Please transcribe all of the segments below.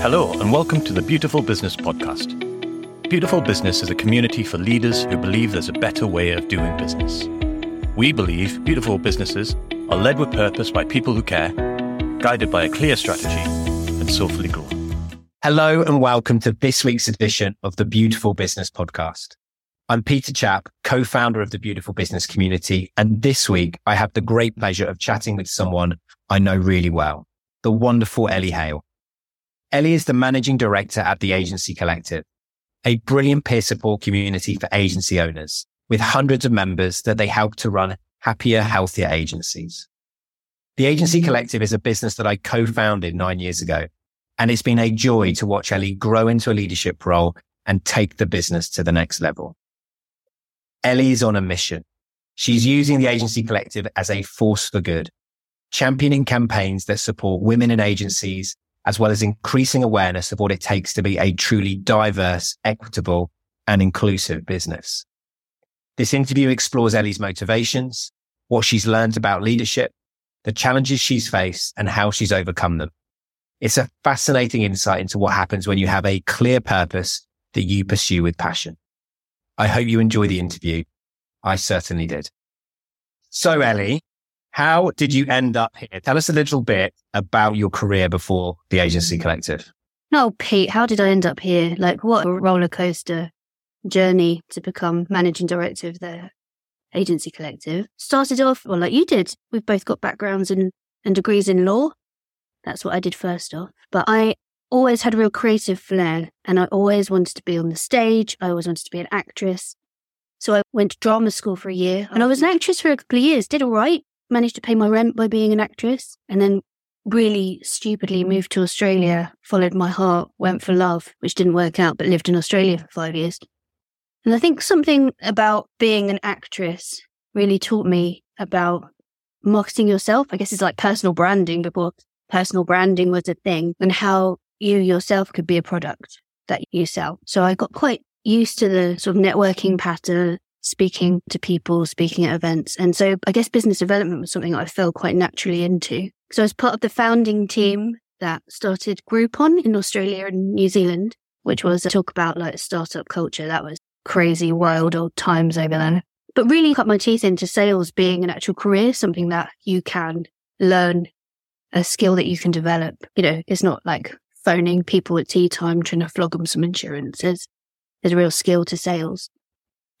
Hello, and welcome to the Beautiful Business Podcast. Beautiful Business is a community for leaders who believe there's a better way of doing business. We believe beautiful businesses are led with purpose by people who care, guided by a clear strategy, and soulfully grow. Hello, and welcome to this week's edition of the Beautiful Business Podcast. I'm Peter Czapp, co-founder of the Beautiful Business Community. And this week I have the great pleasure of chatting with someone I know really well, the wonderful Ellie Hale. Ellie is the managing director at the Agency Collective, a brilliant peer support community for agency owners with hundreds of members that they help to run happier, healthier agencies. The Agency Collective is a business that I co-founded nine years ago, and it's been a joy to watch Ellie grow into a leadership role and take the business to the next level. Ellie is on a mission. She's using the Agency Collective as a force for good, championing campaigns that support women in agencies as well as increasing awareness of what it takes to be a truly diverse, equitable, and inclusive business. This interview explores Ellie's motivations, what she's learned about leadership, the challenges she's faced, and how she's overcome them. It's a fascinating insight into what happens when you have a clear purpose that you pursue with passion. I hope you enjoy the interview. I certainly did. So, Ellie, how did you end up here? Tell us a little bit about your career before the agency collective. No, oh, Pete, how did I end up here? Like, what a roller coaster journey to become managing director of the agency collective. Started off, well, like you did. We've both got backgrounds in, and degrees in law. That's what I did first off. But I always had a real creative flair and I always wanted to be on the stage. I always wanted to be an actress. So I went to drama school for a year and I was an actress for a couple of years, did all right managed to pay my rent by being an actress and then really stupidly moved to Australia, followed my heart, went for love, which didn't work out, but lived in Australia for five years. And I think something about being an actress really taught me about marketing yourself. I guess it's like personal branding before personal branding was a thing and how you yourself could be a product that you sell. So I got quite used to the sort of networking pattern speaking to people, speaking at events. And so I guess business development was something I fell quite naturally into. So I was part of the founding team that started Groupon in Australia and New Zealand, which was a talk about like startup culture. That was crazy, wild old times over there. But really cut my teeth into sales being an actual career, something that you can learn, a skill that you can develop. You know, it's not like phoning people at tea time trying to flog them some insurances. There's, a real skill to sales.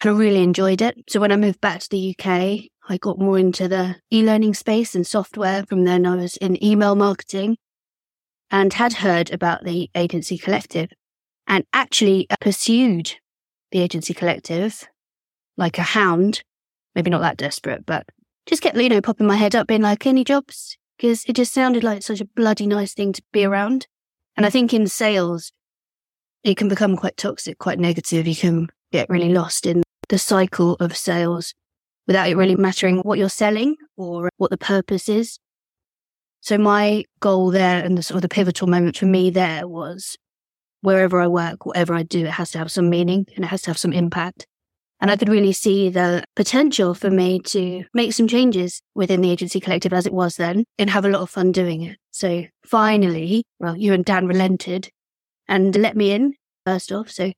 I really enjoyed it. So when I moved back to the UK, I got more into the e-learning space and software. From then I was in email marketing and had heard about the agency collective and actually uh, pursued the agency collective like a hound. Maybe not that desperate, but just kept, you know, popping my head up being like, any jobs? Because it just sounded like such a bloody nice thing to be around. And I think in sales, it can become quite toxic, quite negative. You can get really lost in the cycle of sales without it really mattering what you're selling or what the purpose is. So my goal there and the sort of the pivotal moment for me there was wherever I work, whatever I do, it has to have some meaning and it has to have some impact. And I could really see the potential for me to make some changes within the agency collective as it was then and have a lot of fun doing it. So finally, well, you and Dan relented and let me in first off. So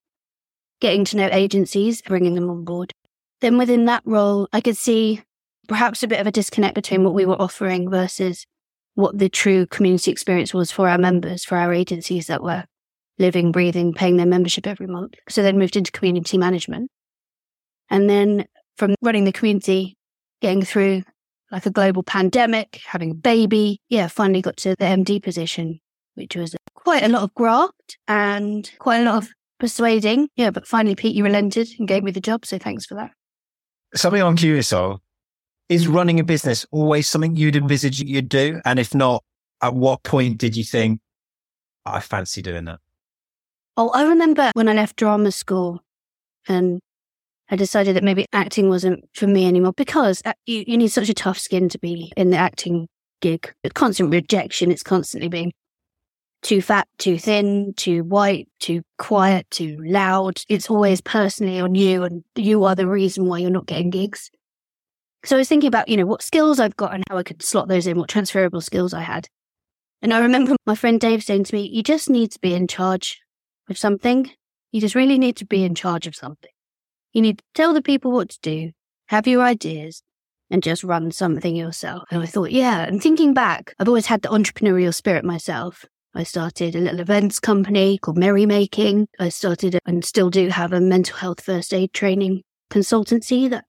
getting to know agencies, bringing them on board. Then within that role, I could see perhaps a bit of a disconnect between what we were offering versus what the true community experience was for our members, for our agencies that were living, breathing, paying their membership every month. So then moved into community management. And then from running the community, getting through like a global pandemic, having a baby, yeah, finally got to the MD position, which was quite a lot of graft and quite a lot of persuading. Yeah, but finally, Pete, you relented and gave me the job. So thanks for that. Something I'm curious of is running a business always something you'd envisage you'd do? And if not, at what point did you think, I fancy doing that? Oh, I remember when I left drama school and I decided that maybe acting wasn't for me anymore because uh, you, you need such a tough skin to be in the acting gig. It's constant rejection. It's constantly being too fat, too thin, too white, too quiet, too loud. It's always personally on you, and you are the reason why you're not getting gigs. So I was thinking about, you know, what skills I've got and how I could slot those in, what transferable skills I had. And I remember my friend Dave saying to me, you just need to be in charge of something. You just really need to be in charge of something. You need to tell the people what to do, have your ideas, and just run something yourself. And I thought, yeah. And thinking back, I've always had the entrepreneurial spirit myself. I started a little events company called Merrymaking. I started and still do have a mental health first aid training consultancy that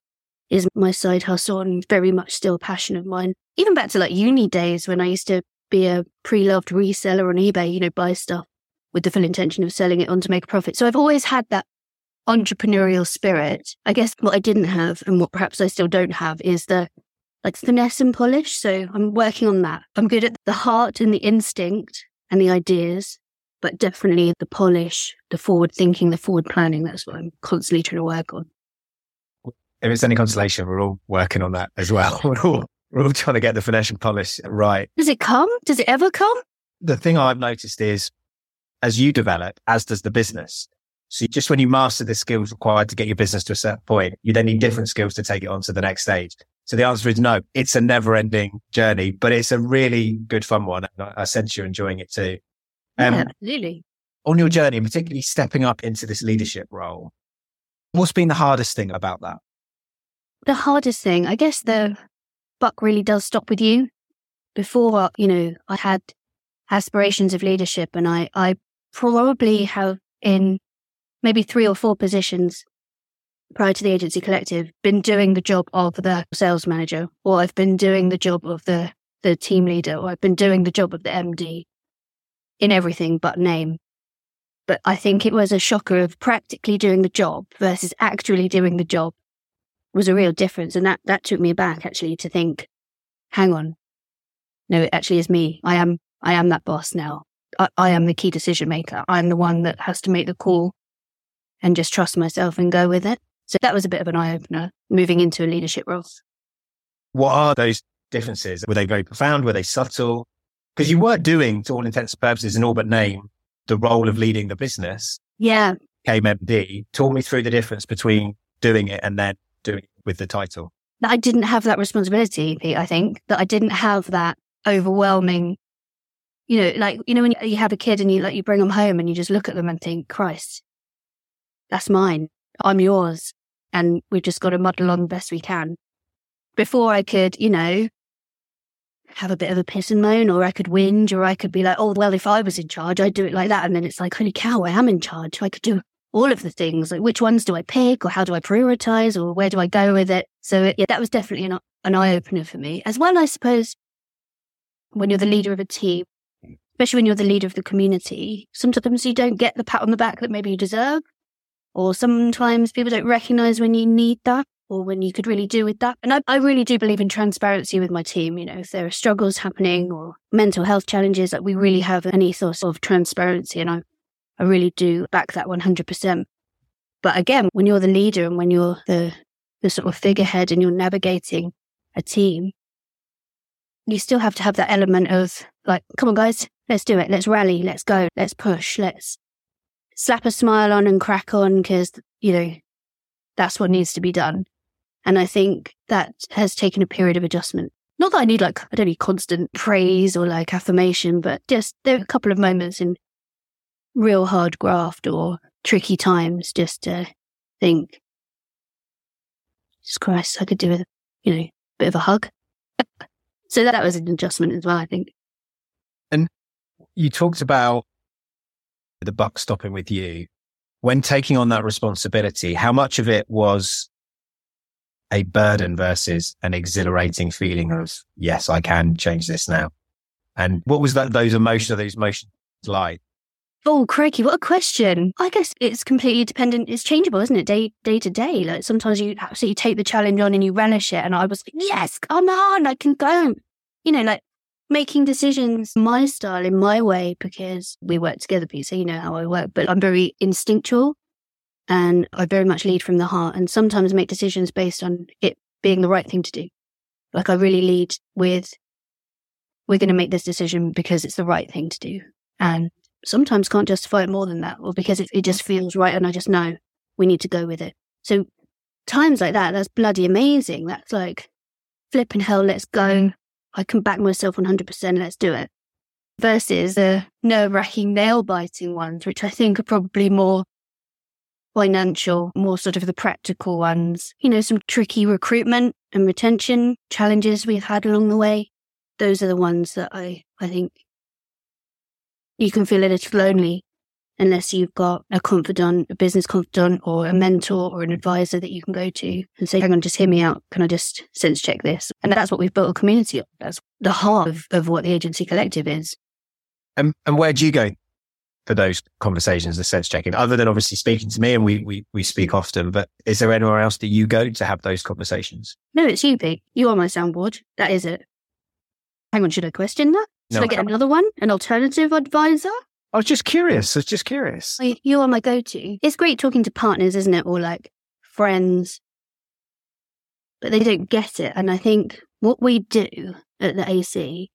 is my side hustle and very much still a passion of mine. Even back to like uni days when I used to be a pre-loved reseller on eBay, you know, buy stuff with the full intention of selling it on to make a profit. So I've always had that entrepreneurial spirit. I guess what I didn't have and what perhaps I still don't have is the like finesse and polish. So I'm working on that. I'm good at the heart and the instinct and the ideas, but definitely the polish, the forward thinking, the forward planning. That's what I'm constantly trying to work on. If it's any consolation, we're all working on that as well. We're all, we're all trying to get the finesse and polish right. Does it come? Does it ever come? The thing I've noticed is as you develop, as does the business. So just when you master the skills required to get your business to a certain point, you then need different skills to take it on to the next stage. So the answer is no. It's a never ending journey, but it's a really good fun one. I sense you're enjoying it too. Um, yeah, absolutely. On your journey, particularly stepping up into this leadership role, what's been the hardest thing about that? The hardest thing, I guess the buck really does stop with you. Before, you know, I had aspirations of leadership and I, I probably have in maybe three or four positions prior to the agency collective been doing the job of the sales manager or I've been doing the job of the, the team leader or I've been doing the job of the MD in everything but name. But I think it was a shocker of practically doing the job versus actually doing the job was a real difference. And that, that took me back actually to think, hang on. No, it actually is me. I am, I am that boss now. I, I am the key decision maker. I'm the one that has to make the call and just trust myself and go with it. So that was a bit of an eye opener moving into a leadership role. What are those differences? Were they very profound? Were they subtle? Because you were doing, to all intents and purposes, in all but name, the role of leading the business. Yeah. Came MD. Talk me through the difference between doing it and then doing it with the title. I didn't have that responsibility, Pete, I think, that I didn't have that overwhelming, you know, like, you know, when you have a kid and you like, you bring them home and you just look at them and think, Christ, that's mine. I'm yours. And we've just got to muddle on the best we can. Before I could, you know, have a bit of a piss and moan, or I could whinge, or I could be like, oh, well, if I was in charge, I'd do it like that. And then it's like, holy cow, I am in charge. I could do all of the things. Like, which ones do I pick, or how do I prioritize, or where do I go with it? So, yeah, that was definitely an, an eye opener for me. As well, I suppose, when you're the leader of a team, especially when you're the leader of the community, sometimes you don't get the pat on the back that maybe you deserve. Or sometimes people don't recognize when you need that or when you could really do with that. And I, I really do believe in transparency with my team. You know, if there are struggles happening or mental health challenges, like we really have an ethos of transparency. And I, I really do back that 100%. But again, when you're the leader and when you're the, the sort of figurehead and you're navigating a team, you still have to have that element of like, come on, guys, let's do it. Let's rally. Let's go. Let's push. Let's slap a smile on and crack on because, you know, that's what needs to be done. And I think that has taken a period of adjustment. Not that I need like, I don't need constant praise or like affirmation, but just there are a couple of moments in real hard graft or tricky times just to think, Jesus Christ, I could do with, you know, a bit of a hug. so that, that was an adjustment as well, I think. And you talked about the buck stopping with you. When taking on that responsibility, how much of it was a burden versus an exhilarating feeling of, yes, I can change this now? And what was that, those emotions, those emotions like? Oh, crikey, what a question. I guess it's completely dependent. It's changeable, isn't it? Day, day to day. Like sometimes you absolutely take the challenge on and you relish it. And I was like, yes, come on, I can go. You know, like making decisions my style in my way because we work together, Pete, so you know how I work, but I'm very instinctual and I very much lead from the heart and sometimes make decisions based on it being the right thing to do. Like I really lead with, we're going to make this decision because it's the right thing to do. And sometimes can't justify it more than that or because it, it just feels right and I just know we need to go with it. So times like that, that's bloody amazing. That's like flipping hell, let's go. Mm. I can back myself 100%. Let's do it. versus the nerve wracking, nail biting ones, which I think are probably more financial, more sort of the practical ones. You know, some tricky recruitment and retention challenges we've had along the way. Those are the ones that I, I think you can feel a little lonely unless you've got a confidant, a business confidant or a mentor or an advisor that you can go to and say, hang on, just hear me out. Can I just sense check this? And that's what we've built a community of. That's the heart of, of what the agency collective is. And, and where do you go for those conversations, the sense checking, other than obviously speaking to me and we, we, we speak often, but is there anywhere else that you go to have those conversations? No, it's you, Pete. You are my soundboard. That is it. Hang on, should I question that? Should no, I get I another one? An alternative advisor? I was just curious. Mm. I was just curious. You are my go-to. It's great talking to partners, isn't it? Or like friends, but they don't get it. And I think what we do at the AC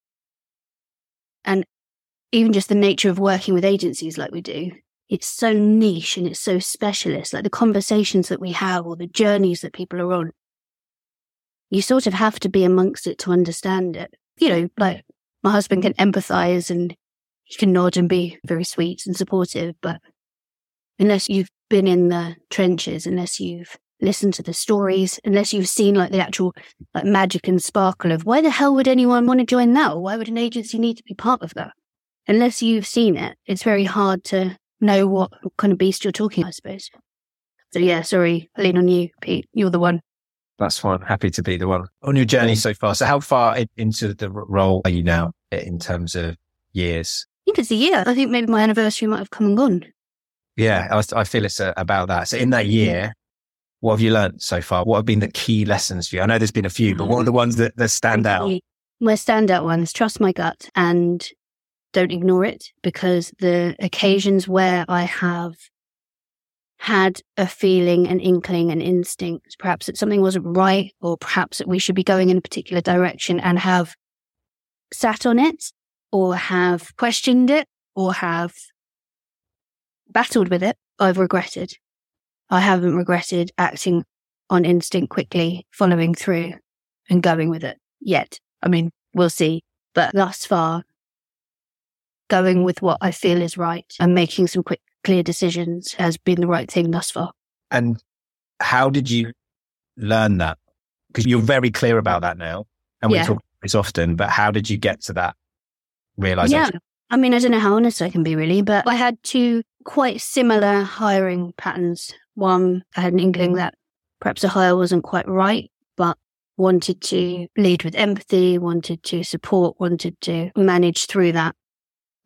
and even just the nature of working with agencies like we do, it's so niche and it's so specialist. Like the conversations that we have or the journeys that people are on, you sort of have to be amongst it to understand it. You know, like my husband can empathize and he can nod and be very sweet and supportive, but unless you've been in the trenches, unless you've listened to the stories, unless you've seen like the actual like magic and sparkle of why the hell would anyone want to join that? Or why would an agency need to be part of that? unless you've seen it, it's very hard to know what kind of beast you're talking, I suppose. So yeah, sorry, I lean on you, Pete. You're the one. That's fine. Happy to be the one on your journey um, so far. So how far into the role are you now in terms of years? I think it's a year. I think maybe my anniversary might have come and gone. Yeah, I, I feel it's a, uh, about that. So in that year, what have you learned so far? What have been the key lessons for you? I know there's been a few, but what are the ones that, that stand out? My standout ones, trust my gut and don't ignore it because the occasions where I have had a feeling, an inkling, an instinct, perhaps that something wasn't right, or perhaps that we should be going in a particular direction and have sat on it, or have questioned it, or have battled with it, I've regretted. I haven't regretted acting on instinct quickly, following through and going with it yet. I mean, we'll see. But thus far, going with what I feel is right and making some quick, clear decisions has been the right thing thus far. And how did you learn that? Because you're very clear about that now, and we talk this often. But how did you get to that realization? Yeah, I mean, I don't know how honest I can be, really, but I had two quite similar hiring patterns. One, I had an inkling that perhaps a hire wasn't quite right, but wanted to lead with empathy, wanted to support, wanted to manage through that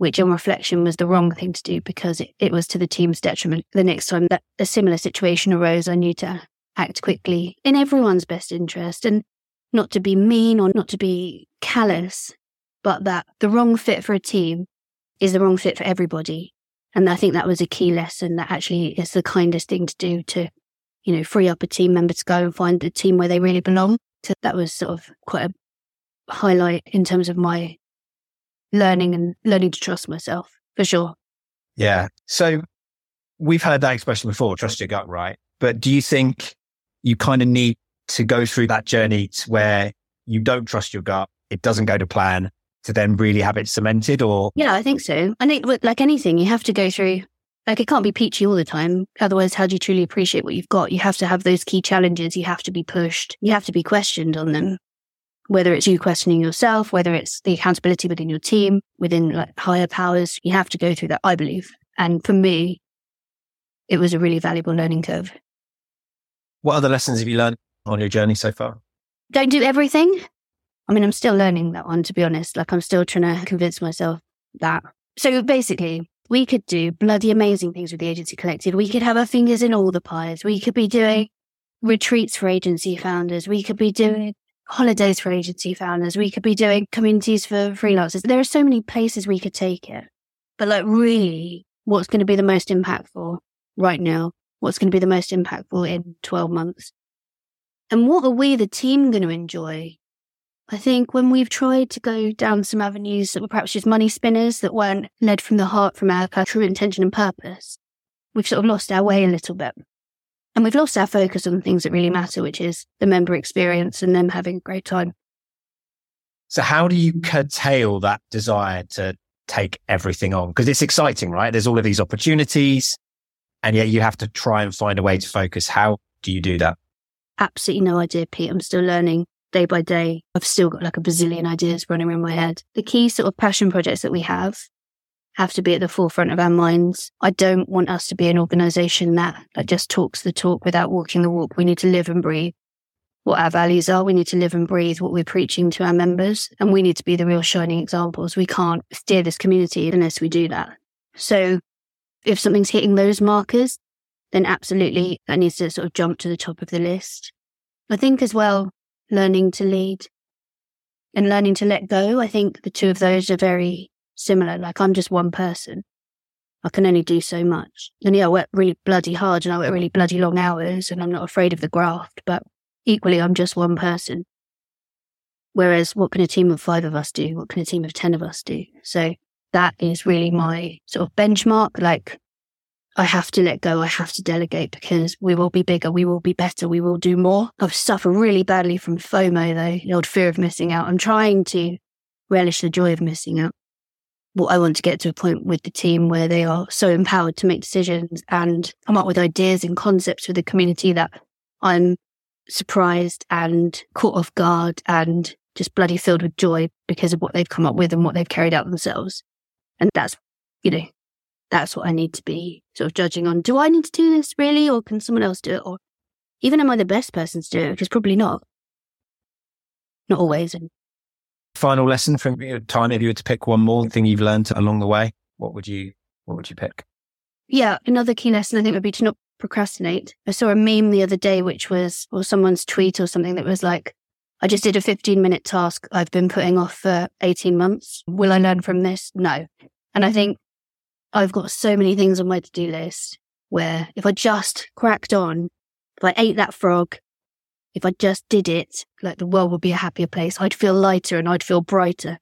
which on reflection was the wrong thing to do because it, it was to the team's detriment. The next time that a similar situation arose, I knew to act quickly in everyone's best interest and not to be mean or not to be callous, but that the wrong fit for a team is the wrong fit for everybody. And I think that was a key lesson that actually is the kindest thing to do to, you know, free up a team member to go and find a team where they really belong. So that was sort of quite a highlight in terms of my learning and learning to trust myself for sure. Yeah. So we've heard that expression before, trust your gut, right? But do you think you kind of need to go through that journey where you don't trust your gut, it doesn't go to plan to then really have it cemented or? Yeah, I think so. I think like anything, you have to go through, like it can't be peachy all the time. Otherwise, how do you truly appreciate what you've got? You have to have those key challenges. You have to be pushed. You have to be questioned on them whether it's you questioning yourself, whether it's the accountability within your team, within like higher powers, you have to go through that, I believe. And for me, it was a really valuable learning curve. What other lessons have you learned on your journey so far? Don't do everything. I mean, I'm still learning that one, to be honest. Like, I'm still trying to convince myself that. So basically, we could do bloody amazing things with the agency collective. We could have our fingers in all the pies. We could be doing retreats for agency founders. We could be doing holidays for agency founders. We could be doing communities for freelancers. There are so many places we could take it. But like really, what's going to be the most impactful right now? What's going to be the most impactful in 12 months? And what are we, the team, going to enjoy? I think when we've tried to go down some avenues that were perhaps just money spinners that weren't led from the heart, from our true intention and purpose, we've sort of lost our way a little bit. And we've lost our focus on the things that really matter, which is the member experience and them having a great time. So, how do you curtail that desire to take everything on? Because it's exciting, right? There's all of these opportunities and yet you have to try and find a way to focus. How do you do that? Absolutely no idea, Pete. I'm still learning day by day. I've still got like a bazillion ideas running around my head. The key sort of passion projects that we have have to be at the forefront of our minds. I don't want us to be an organization that, that just talks the talk without walking the walk. We need to live and breathe what our values are. We need to live and breathe what we're preaching to our members. And we need to be the real shining examples. We can't steer this community unless we do that. So if something's hitting those markers, then absolutely that needs to sort of jump to the top of the list. I think as well, learning to lead and learning to let go. I think the two of those are very similar. Like I'm just one person. I can only do so much. And yeah, I work really bloody hard and I work really bloody long hours and I'm not afraid of the graft, but equally I'm just one person. Whereas what can a team of five of us do? What can a team of 10 of us do? So that is really my sort of benchmark. Like I have to let go. I have to delegate because we will be bigger. We will be better. We will do more. I suffer really badly from FOMO though, the old fear of missing out. I'm trying to relish the joy of missing out. Well, I want to get to a point with the team where they are so empowered to make decisions and come up with ideas and concepts for the community that I'm surprised and caught off guard and just bloody filled with joy because of what they've come up with and what they've carried out themselves. And that's, you know, that's what I need to be sort of judging on. Do I need to do this really, or can someone else do it? Or even am I the best person to do it? Because probably not. Not always. And final lesson from your time, if you were to pick one more thing you've learned along the way, what would you what would you pick? Yeah, another key lesson I think would be to not procrastinate. I saw a meme the other day, which was or someone's tweet or something that was like, I just did a 15 minute task I've been putting off for 18 months. Will I learn from this? No. And I think I've got so many things on my to do list where if I just cracked on, if I ate that frog, if I just did it, like the world would be a happier place. I'd feel lighter and I'd feel brighter.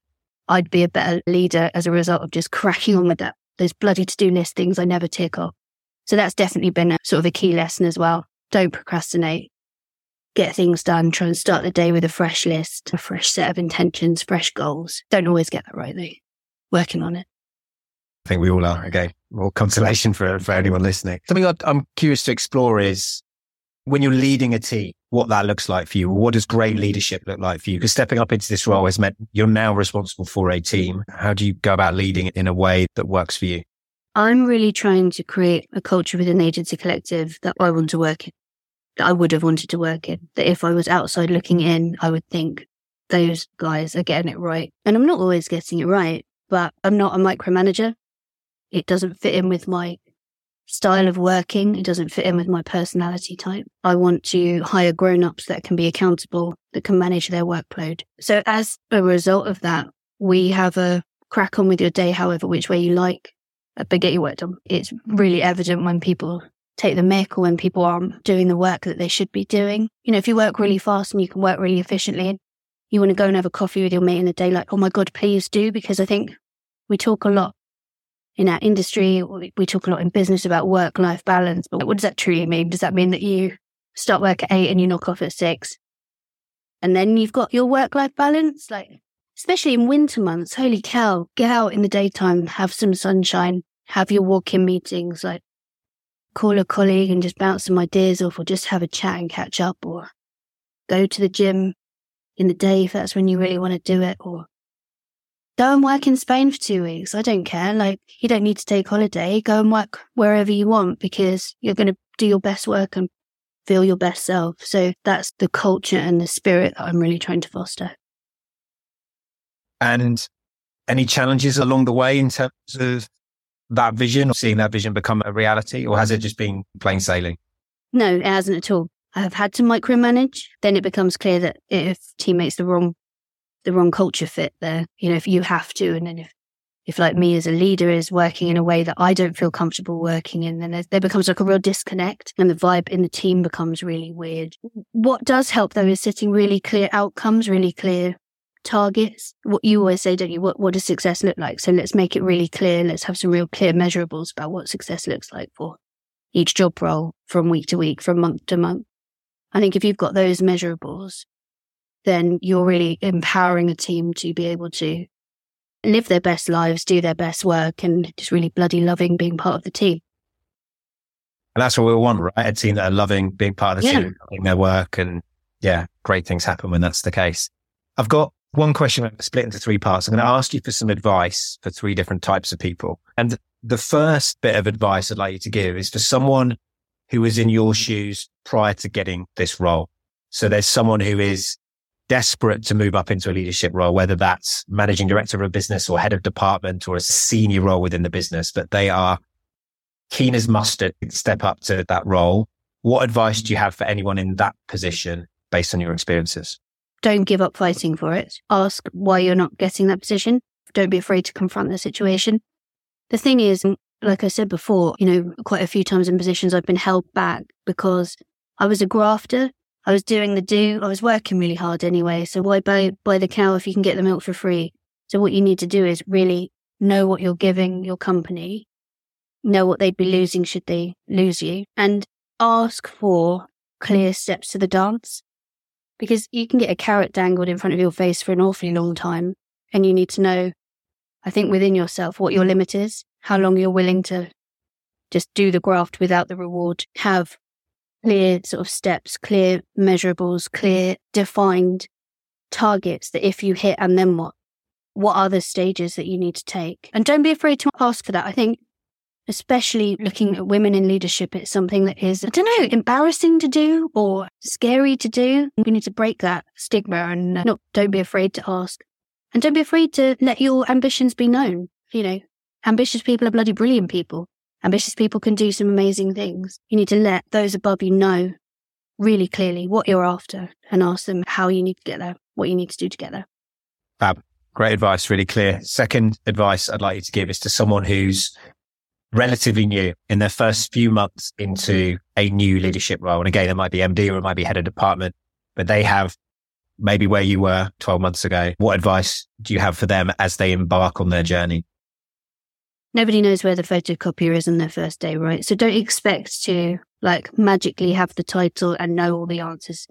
I'd be a better leader as a result of just cracking on with that. Those bloody to do list things I never tick off. So that's definitely been a sort of a key lesson as well. Don't procrastinate get things done, try and start the day with a fresh list, a fresh set of intentions, fresh goals. Don't always get that right though. Working on it. Think we all are. Okay. More consolation for, for anyone listening. Something I'm curious to explore is when you're leading a team, what that looks like for you. What does great leadership look like for you? Because stepping up into this role has meant you're now responsible for a team. How do you go about leading it in a way that works for you? I'm really trying to create a culture within the Agency Collective that I want to work in that I would have wanted to work in. That if I was outside looking in, I would think those guys are getting it right. And I'm not always getting it right, but I'm not a micromanager. It doesn't fit in with my style of working. It doesn't fit in with my personality type. I want to hire grown ups that can be accountable, that can manage their workload. So as a result of that, we have a crack on with your day, however, which way you like, but get your work done. It's really evident when people take the mick or when people aren't doing the work that they should be doing. You know, if you work really fast and you can work really efficiently and you want to go and have a coffee with your mate in the day, like, oh my God, please do. Because I think we talk a lot in our industry, we talk a lot in business about work life balance. But what does that truly mean? Does that mean that you start work at eight and you knock off at six? And then you've got your work life balance? Like, especially in winter months, holy cow, get out in the daytime, have some sunshine, have your walk in meetings. Like, call a colleague and just bounce some ideas off or just have a chat and catch up or go to the gym in the day if that's when you really want to do it or go and work in Spain for two weeks. I don't care. Like you don't need to take holiday. Go and work wherever you want because you're going to do your best work and feel your best self. So that's the culture and the spirit that I'm really trying to foster. And any challenges along the way in terms of that vision or seeing that vision become a reality, or has it just been plain sailing? No, it hasn't at all. I have had to micromanage. Then it becomes clear that if teammates the wrong, the wrong culture fit there, you know, if you have to, and then if, if like me as a leader is working in a way that I don't feel comfortable working in, then there becomes like a real disconnect and the vibe in the team becomes really weird. What does help though is setting really clear outcomes, really clear targets. What you always say, don't you? What what does success look like? So let's make it really clear. Let's have some real clear measurables about what success looks like for each job role from week to week, from month to month. I think if you've got those measurables, then you're really empowering a team to be able to live their best lives, do their best work, and just really bloody loving being part of the team. And that's what we all want, right? A team that are loving being part of the Yeah. team, loving their work. And yeah, great things happen when that's the case. I've got one question split into three parts. I'm going to ask you for some advice for three different types of people. And the first bit of advice I'd like you to give is for someone who was in your shoes prior to getting this role. So there's someone who is desperate to move up into a leadership role, whether that's managing director of a business or head of department or a senior role within the business, but they are keen as mustard to step up to that role. What advice do you have for anyone in that position based on your experiences? Don't give up fighting for it. Ask why you're not getting that position. Don't be afraid to confront the situation. The thing is, mm, like I said before, you know, quite a few times in positions I've been held back because I was a grafter. I was doing the do. I was working really hard anyway. So why buy, buy the cow if you can get the milk for free? So what you need to do is really know what you're giving your company, know what they'd be losing should they lose you, and ask for clear steps to the dance. Because you can get a carrot dangled in front of your face for an awfully long time. And you need to know, I think, within yourself what your limit is, how long you're willing to just do the graft without the reward, have clear sort of steps, clear measurables, clear defined targets that if you hit and then what? What are the stages that you need to take? And don't be afraid to ask for that. I think especially looking at women in leadership, it's something that is, I don't know, embarrassing to do or scary to do. We need to break that stigma and uh, not, don't be afraid to ask. And don't be afraid to let your ambitions be known. You know, ambitious people are bloody brilliant people. Ambitious people can do some amazing things. You need to let those above you know really clearly what you're after and ask them how you need to get there, what you need to do to get there. Fab. Great advice, really clear. Second advice I'd like you to give is to someone who's relatively new in their first few months into a new leadership role. And again, it might be MD or it might be head of department, but they have maybe where you were 12 months ago. What advice do you have for them as they embark on their journey? Nobody knows where the photocopier is on their first day, right? So don't expect to like magically have the title and know all the answers.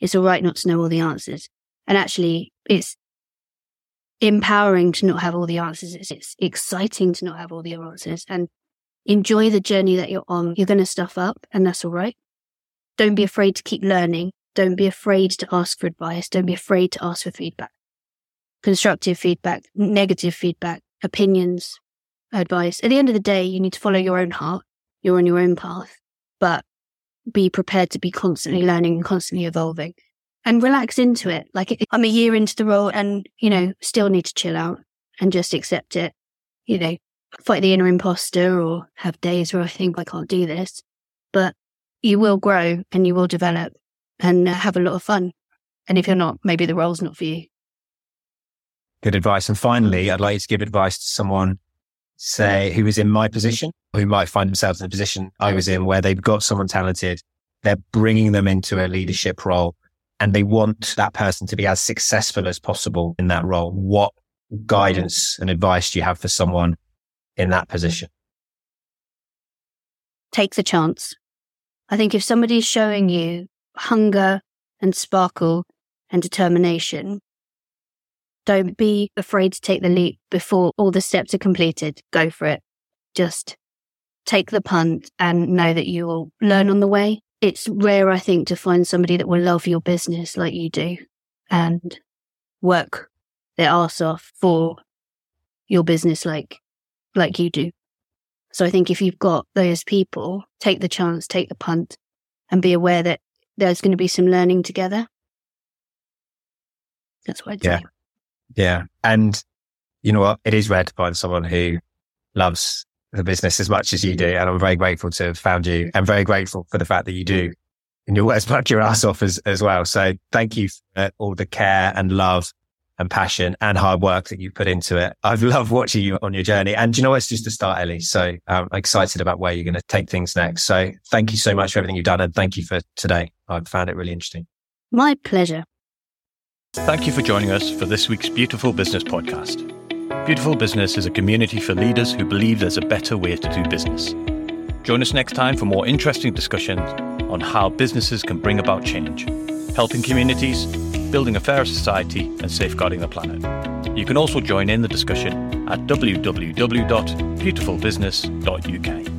It's all right not to know all the answers. And actually, it's empowering to not have all the answers. It's, it's exciting to not have all the answers and enjoy the journey that you're on. You're going to stuff up and that's all right. Don't be afraid to keep learning. Don't be afraid to ask for advice. Don't be afraid to ask for feedback. Constructive feedback, negative feedback, opinions, advice. At the end of the day, you need to follow your own heart. You're on your own path, but be prepared to be constantly learning and constantly evolving and relax into it. Like I'm a year into the role and, you know, still need to chill out and just accept it. You know, fight the inner imposter or have days where I think I can't do this, but you will grow and you will develop and uh, have a lot of fun. And if you're not, maybe the role's not for you. Good advice. And finally, I'd like you to give advice to someone, say, who is in my position, who might find themselves in a position I was in where they've got someone talented. They're bringing them into a leadership role and they want that person to be as successful as possible in that role. What guidance and advice do you have for someone in that position? Take the chance. I think if somebody's showing you hunger and sparkle and determination, don't be afraid to take the leap before all the steps are completed. Go for it. Just take the punt and know that you will learn on the way. It's rare, I think, to find somebody that will love your business like you do and work their arse off for your business like, like you do. So I think if you've got those people, take the chance, take the punt and be aware that there's going to be some learning together. That's what I'd Yeah. say. Yeah. And you know what? It is rare to find someone who loves the business as much as you do. And I'm very grateful to have found you. I'm very grateful for the fact that you do and you always work your ass off as, as well. So thank you for all the care and love and passion and hard work that you put into it. I've loved watching you on your journey. And you know, it's just the start, Ellie. So um, I'm excited about where you're going to take things next. So thank you so much for everything you've done. And thank you for today. I've found it really interesting. My pleasure. Thank you for joining us for this week's Beautiful Business podcast. Beautiful Business is a community for leaders who believe there's a better way to do business. Join us next time for more interesting discussions on how businesses can bring about change, helping communities, building a fairer society, and safeguarding the planet. You can also join in the discussion at www.beautifulbusiness.uk.